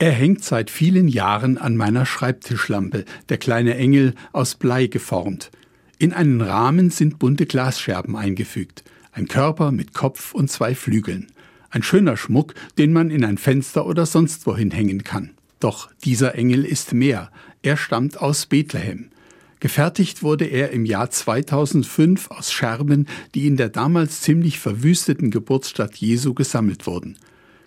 Er hängt seit vielen Jahren an meiner Schreibtischlampe, der kleine Engel aus Blei geformt. In einen Rahmen sind bunte Glasscherben eingefügt, ein Körper mit Kopf und zwei Flügeln. Ein schöner Schmuck, den man in ein Fenster oder sonst wohin hängen kann. Doch dieser Engel ist mehr. Er stammt aus Bethlehem. Gefertigt wurde er im Jahr 2005 aus Scherben, die in der damals ziemlich verwüsteten Geburtsstadt Jesu gesammelt wurden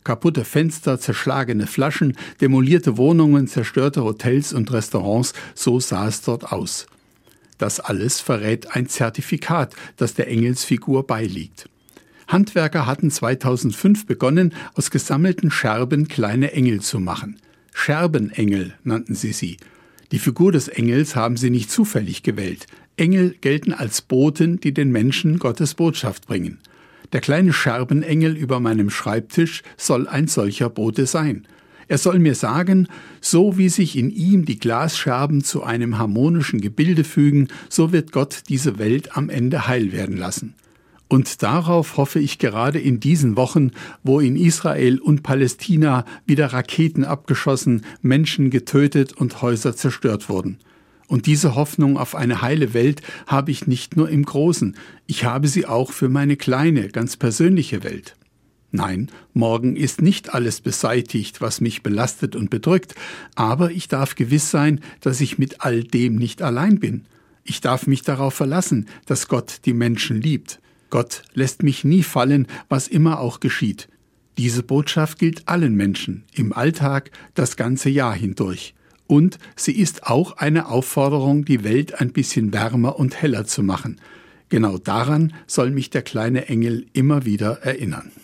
kaputte Fenster, zerschlagene Flaschen, demolierte Wohnungen, zerstörte Hotels und Restaurants, so sah es dort aus. Das alles verrät ein Zertifikat, das der Engelsfigur beiliegt. Handwerker hatten 2005 begonnen, aus gesammelten Scherben kleine Engel zu machen. Scherbenengel nannten sie sie. Die Figur des Engels haben sie nicht zufällig gewählt. Engel gelten als Boten, die den Menschen Gottes Botschaft bringen. Der kleine Scherbenengel über meinem Schreibtisch soll ein solcher Bote sein. Er soll mir sagen, so wie sich in ihm die Glasscherben zu einem harmonischen Gebilde fügen, so wird Gott diese Welt am Ende heil werden lassen. Und darauf hoffe ich gerade in diesen Wochen, wo in Israel und Palästina wieder Raketen abgeschossen, Menschen getötet und Häuser zerstört wurden. Und diese Hoffnung auf eine heile Welt habe ich nicht nur im Großen, ich habe sie auch für meine kleine, ganz persönliche Welt. Nein, morgen ist nicht alles beseitigt, was mich belastet und bedrückt, aber ich darf gewiss sein, dass ich mit all dem nicht allein bin. Ich darf mich darauf verlassen, dass Gott die Menschen liebt. Gott lässt mich nie fallen, was immer auch geschieht. Diese Botschaft gilt allen Menschen, im Alltag, das ganze Jahr hindurch. Und sie ist auch eine Aufforderung, die Welt ein bisschen wärmer und heller zu machen. Genau daran soll mich der kleine Engel immer wieder erinnern.